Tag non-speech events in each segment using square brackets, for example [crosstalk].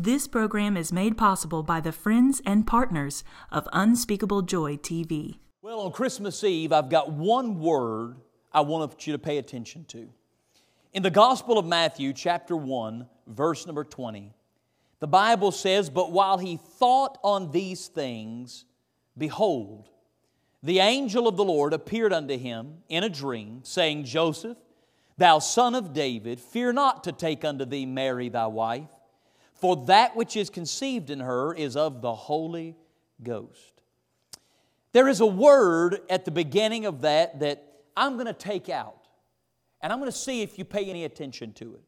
This program is made possible by the friends and partners of Unspeakable Joy TV. Well, on Christmas Eve, I've got one word I want you to pay attention to. In the Gospel of Matthew, chapter 1, verse number 20, the Bible says, But while he thought on these things, behold, the angel of the Lord appeared unto him in a dream, saying, Joseph, thou son of David, fear not to take unto thee Mary thy wife, for that which is conceived in her is of the Holy Ghost. There is a word at the beginning of that that I'm going to take out, and I'm going to see if you pay any attention to it.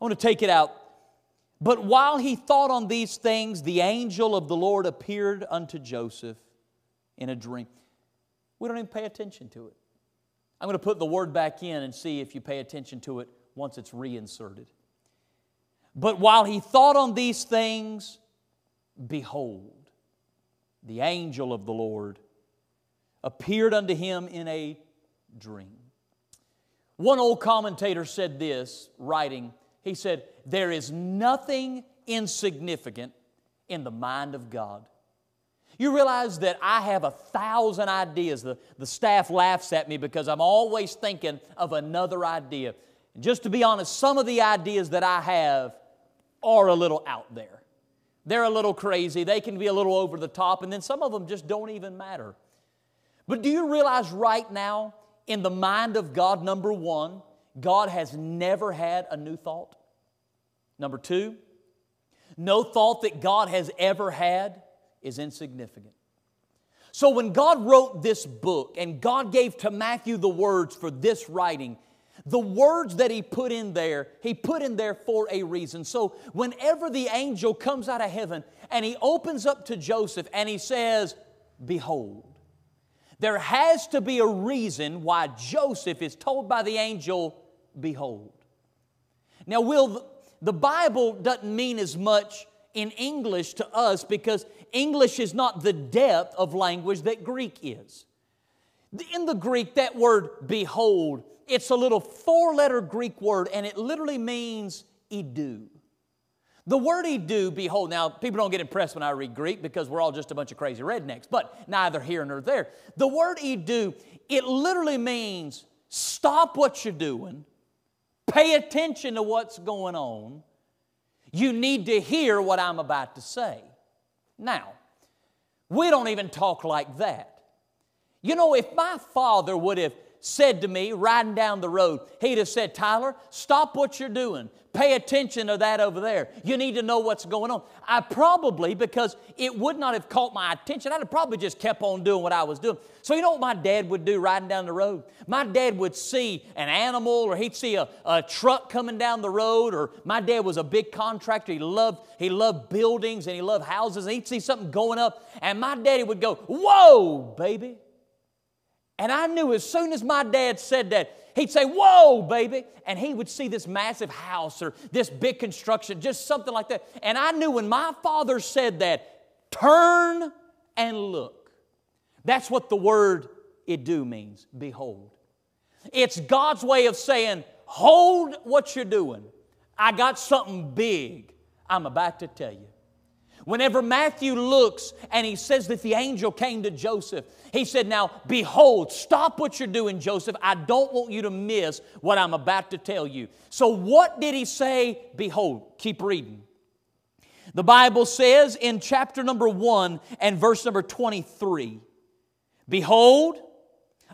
I want to take it out. But while he thought on these things, the angel of the Lord appeared unto Joseph in a dream. We don't even pay attention to it. I'm going to put the word back in and see if you pay attention to it once it's reinserted. But while he thought on these things, behold, the angel of the Lord appeared unto him in a dream. One old commentator said this, writing, he said, There is nothing insignificant in the mind of God. You realize that I have a thousand ideas. The, the staff laughs at me because I'm always thinking of another idea. And just to be honest, some of the ideas that I have are a little out there. They're a little crazy, they can be a little over the top, and then some of them just don't even matter. But do you realize right now, in the mind of God, number one, God has never had a new thought? Number two, no thought that God has ever had is insignificant. So when God wrote this book and God gave to Matthew the words for this writing, the words that he put in there, he put in there for a reason. So whenever the angel comes out of heaven and he opens up to Joseph and he says, Behold, there has to be a reason why Joseph is told by the angel, Behold. Now, will the Bible doesn't mean as much in English to us because English is not the depth of language that Greek is. In the Greek, that word behold, it's a little four letter Greek word and it literally means idu. The word idu, behold, now people don't get impressed when I read Greek because we're all just a bunch of crazy rednecks, but neither here nor there. The word idu, it literally means stop what you're doing, pay attention to what's going on. You need to hear what I'm about to say. Now, we don't even talk like that. You know, if my father would have said to me riding down the road, he'd have said, Tyler, stop what you're doing. Pay attention to that over there. You need to know what's going on. I probably, because it would not have caught my attention, I'd have probably just kept on doing what I was doing. So, you know what my dad would do riding down the road? My dad would see an animal or he'd see a, a truck coming down the road, or my dad was a big contractor. He loved, he loved buildings and he loved houses, and he'd see something going up, and my daddy would go, Whoa, baby. And I knew as soon as my dad said that, he'd say, Whoa, baby. And he would see this massive house or this big construction, just something like that. And I knew when my father said that, turn and look. That's what the word idu means, behold. It's God's way of saying, hold what you're doing. I got something big I'm about to tell you. Whenever Matthew looks and he says that the angel came to Joseph, he said, Now, behold, stop what you're doing, Joseph. I don't want you to miss what I'm about to tell you. So, what did he say? Behold, keep reading. The Bible says in chapter number 1 and verse number 23 Behold,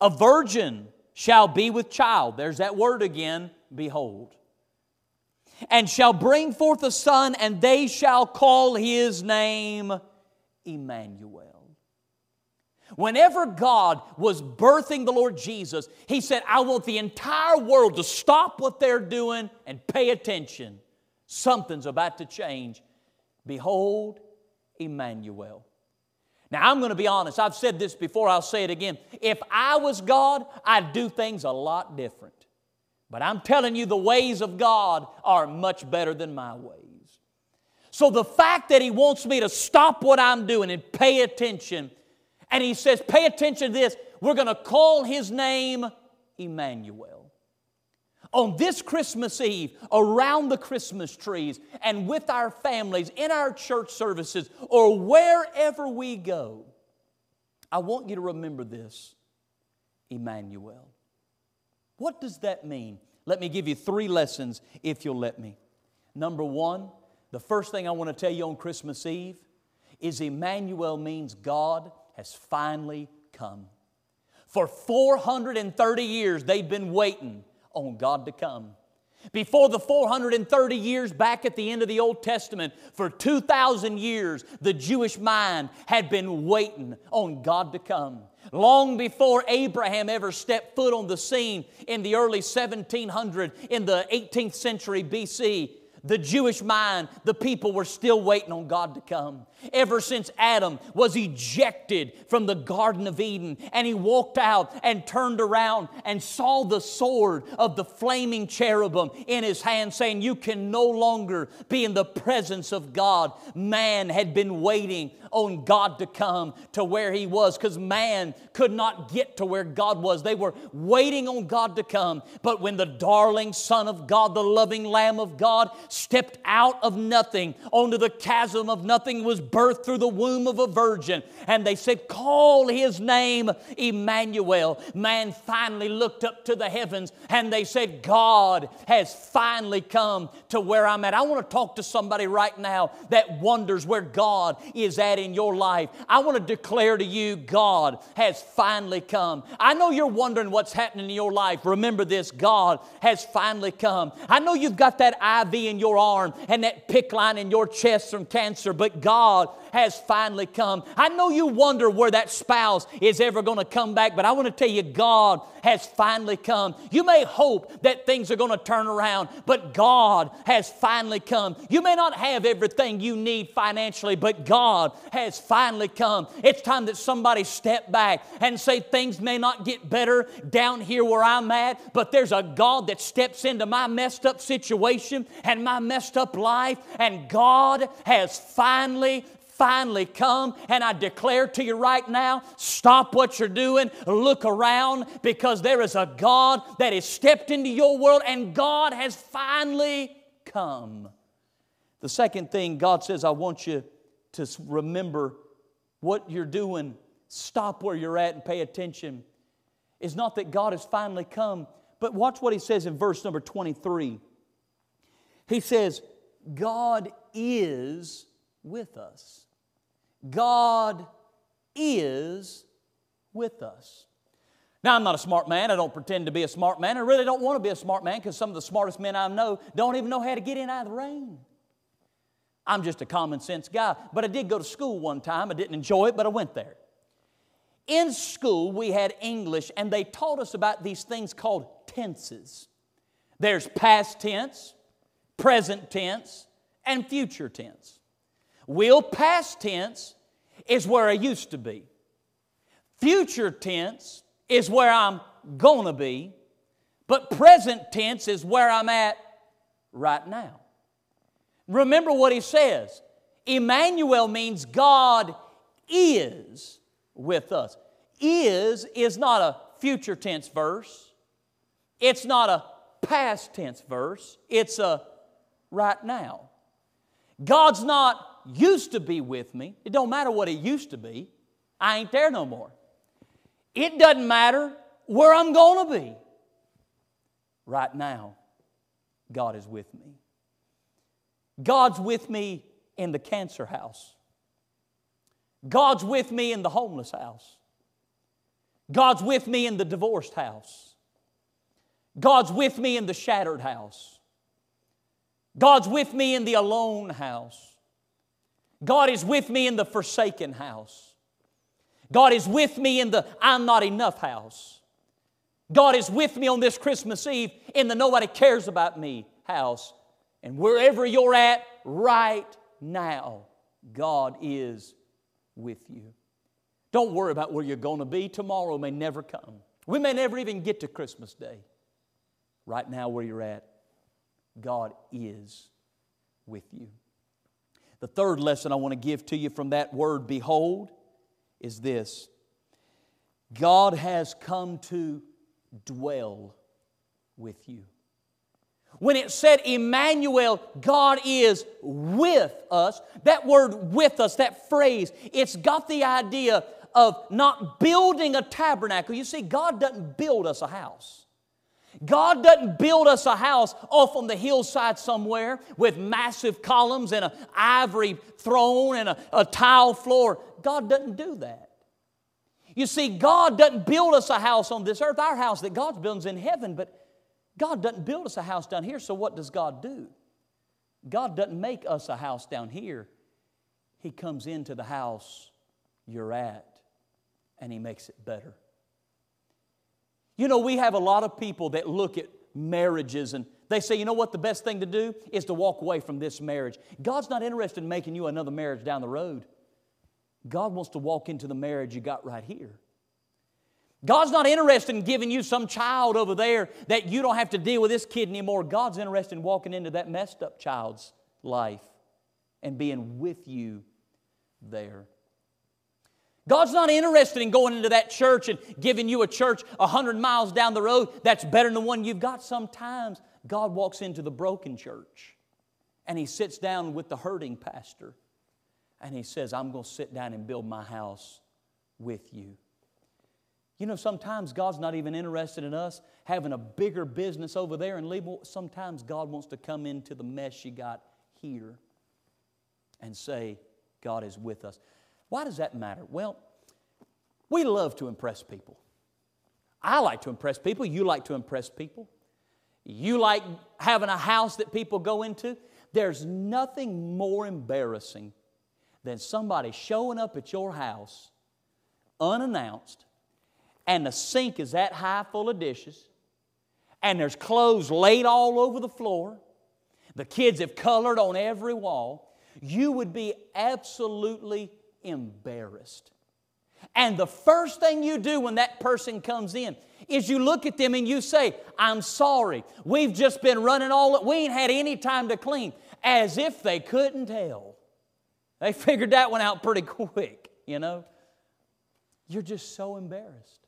a virgin shall be with child. There's that word again, behold and shall bring forth a son, and they shall call his name Emmanuel. Whenever God was birthing the Lord Jesus, He said, I want the entire world to stop what they're doing and pay attention. Something's about to change. Behold, Emmanuel. Now, I'm going to be honest. I've said this before, I'll say it again. If I was God, I'd do things a lot different. But I'm telling you, the ways of God are much better than my ways. So the fact that He wants me to stop what I'm doing and pay attention, and He says, pay attention to this, we're going to call His name Emmanuel. on this Christmas Eve around the Christmas trees and with our families in our church services or wherever we go, I want you to remember this Emmanuel. What does that mean? Let me give you three lessons if you'll let me. Number one, the first thing I want to tell you on Christmas Eve is Emmanuel means God has finally come. For 430 years, they've been waiting on God to come. Before the 430 years back at the end of the Old Testament, for 2,000 years, the Jewish mind had been waiting on God to come. Long before Abraham ever stepped foot on the scene in the early 1700s, in the 18th century BC, the Jewish mind, the people were still waiting on God to come. Ever since Adam was ejected from the Garden of Eden and he walked out and turned around and saw the sword of the flaming cherubim in his hand, saying, You can no longer be in the presence of God. Man had been waiting on God to come to where he was because man could not get to where God was. They were waiting on God to come. But when the darling Son of God, the loving Lamb of God, stepped out of nothing onto the chasm of nothing, was birthed through the womb of a virgin. And they said, Call his name Emmanuel. Man finally looked up to the heavens and they said, God has finally come to where I'm at. I want to talk to somebody right now that wonders where God is at in your life. I want to declare to you, God has finally come. I know you're wondering what's happening in your life. Remember this God has finally come. I know you've got that IV in your arm and that PICC line in your chest from cancer, but God God has finally come. I know you wonder where that spouse is ever going to come back, but I want to tell you, God has finally come. You may hope that things are going to turn around, but God has finally come. You may not have everything you need financially, but God has finally come. It's time that somebody step back and say, Things may not get better down here where I'm at, but there's a God that steps into my messed up situation and my messed up life, and God has finally finally come. And I declare to you right now stop what you're doing, look around, because there is a God that has stepped into your world and God has finally come. The second thing God says, I want you to remember what you're doing, stop where you're at and pay attention, is not that God has finally come, but watch what He says in verse number 23. He says, God is with us. God is with us. Now, I'm not a smart man. I don't pretend to be a smart man. I really don't want to be a smart man because some of the smartest men I know don't even know how to get in out of the rain. I'm just a common sense guy. But I did go to school one time. I didn't enjoy it, but I went there. In school, we had English, and they taught us about these things called tenses. There's past tense, present tense, and future tense. Will past tense is where I used to be. Future tense is where I'm going to be. But present tense is where I'm at right now. Remember what he says Emmanuel means God is with us. Is is not a future tense verse, it's not a past tense verse, it's a right now. God's not used to be with me. It don't matter what it used to be. I ain't there no more. It doesn't matter where I'm going to be. Right now, God is with me. God's with me in the cancer house. God's with me in the homeless house. God's with me in the divorced house. God's with me in the shattered house. God's with me in the alone house. God is with me in the forsaken house. God is with me in the I'm not enough house. God is with me on this Christmas Eve in the nobody cares about me house. And wherever you're at right now, God is with you. Don't worry about where you're going to be. Tomorrow may never come. We may never even get to Christmas Day. Right now, where you're at, God is with you. The third lesson I want to give to you from that word, behold, is this God has come to dwell with you. When it said Emmanuel, God is with us, that word with us, that phrase, it's got the idea of not building a tabernacle. You see, God doesn't build us a house. God doesn't build us a house off on the hillside somewhere with massive columns and an ivory throne and a, a tile floor. God doesn't do that. You see, God doesn't build us a house on this earth. Our house that God's building is in heaven, but God doesn't build us a house down here, so what does God do? God doesn't make us a house down here. He comes into the house you're at and He makes it better. You know, we have a lot of people that look at marriages and they say, you know what, the best thing to do is to walk away from this marriage. God's not interested in making you another marriage down the road. God wants to walk into the marriage you got right here. God's not interested in giving you some child over there that you don't have to deal with this kid anymore. God's interested in walking into that messed up child's life and being with you there. God's not interested in going into that church and giving you a church a hundred miles down the road that's better than the one you've got. Sometimes God walks into the broken church and He sits down with the hurting pastor and He says, I'm going to sit down and build my house with you. You know, sometimes God's not even interested in us having a bigger business over there and leave. Sometimes God wants to come into the mess you got here and say, God is with us. Why does that matter? Well, we love to impress people. I like to impress people. You like to impress people. You like having a house that people go into. There's nothing more embarrassing than somebody showing up at your house unannounced and the sink is that high full of dishes, and there's clothes laid all over the floor, the kids have colored on every wall, you would be absolutely embarrassed. And the first thing you do when that person comes in is you look at them and you say, I'm sorry. We've just been running all, we ain't had any time to clean. As if they couldn't tell. They [laughs] figured that one out pretty quick, you know. You're just so embarrassed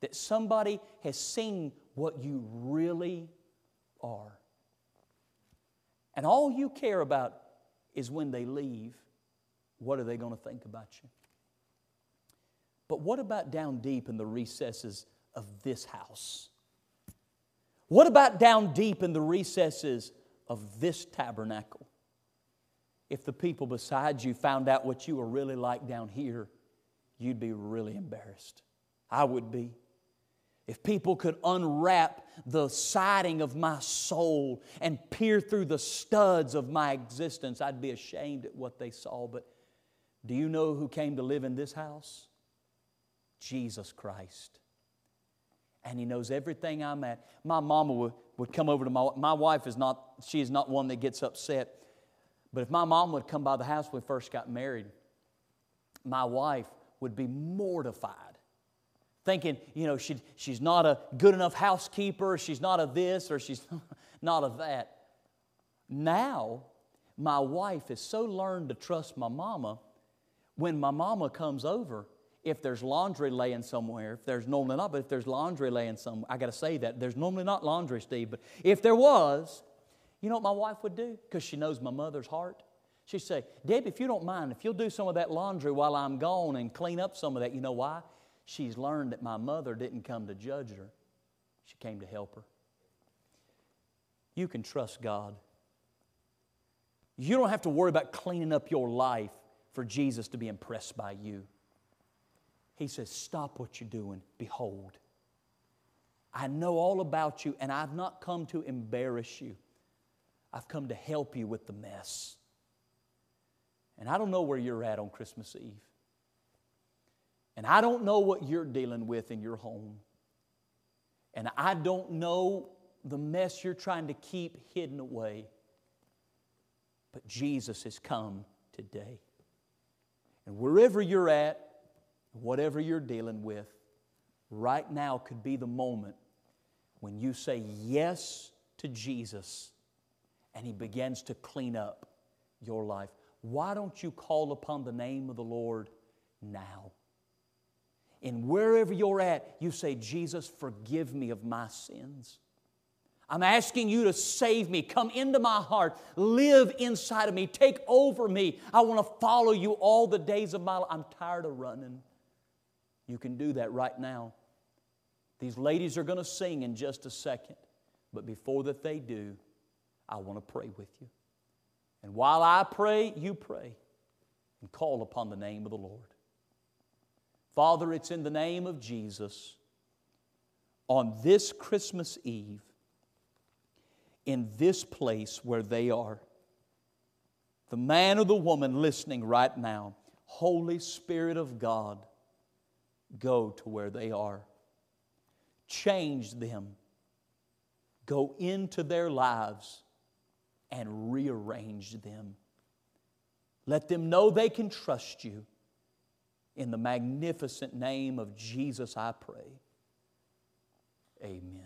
that somebody has seen what you really are. And all you care about is when they leave, what are they going to think about you? But what about down deep in the recesses of this house? What about down deep in the recesses of this tabernacle? If the people beside you found out what you were really like down here, you'd be really embarrassed. I would be. If people could unwrap the siding of my soul and peer through the studs of my existence, I'd be ashamed at what they saw. But do you know who came to live in this house? Jesus Christ. And He knows everything I'm at. My mama would, would come over to my my wife is not she is not one that gets upset. But if my mom would come by the house when we first got married, my wife would be mortified thinking, you know, she, she's not a good enough housekeeper, she's not a this, or she's [laughs] not a that. Now, my wife has so learned to trust my mama, when my mama comes over, if there's laundry laying somewhere, if there's normally not, but if there's laundry laying somewhere, I got to say that. There's normally not laundry, Steve, but if there was, you know what my wife would do? Because she knows my mother's heart. She'd say, Debbie, if you don't mind, if you'll do some of that laundry while I'm gone and clean up some of that, you know why? she's learned that my mother didn't come to judge her, she came to help her. You can trust God. You don't have to worry about cleaning up your life for Jesus to be impressed by you. He says, Stop what you're doing. Behold, I know all about you, and I've not come to embarrass you. I've come to help you with the mess. And I don't know where you're at on Christmas Eve. And I don't know what you're dealing with in your home. And I don't know the mess you're trying to keep hidden away. But Jesus has come today. And wherever you're at, whatever you're dealing with, right now could be the moment when you say yes to Jesus and He begins to clean up your life. Why don't you call upon the name of the Lord now? And wherever you're at, you say, Jesus, forgive me of my sins. I'm asking you to save me. Come into my heart. Live inside of me. Take over me. I want to follow you all the days of my life. I'm tired of running. You can do that right now. These ladies are going to sing in just a second. But before that they do, I want to pray with you. And while I pray, you pray and call upon the name of the Lord. Father, it's in the name of Jesus on this Christmas Eve in this place where they are. The man or the woman listening right now, Holy Spirit of God, go to where they are. Change them. Go into their lives and rearrange them. Let them know they can trust you. In the magnificent name of Jesus, I pray. Amen.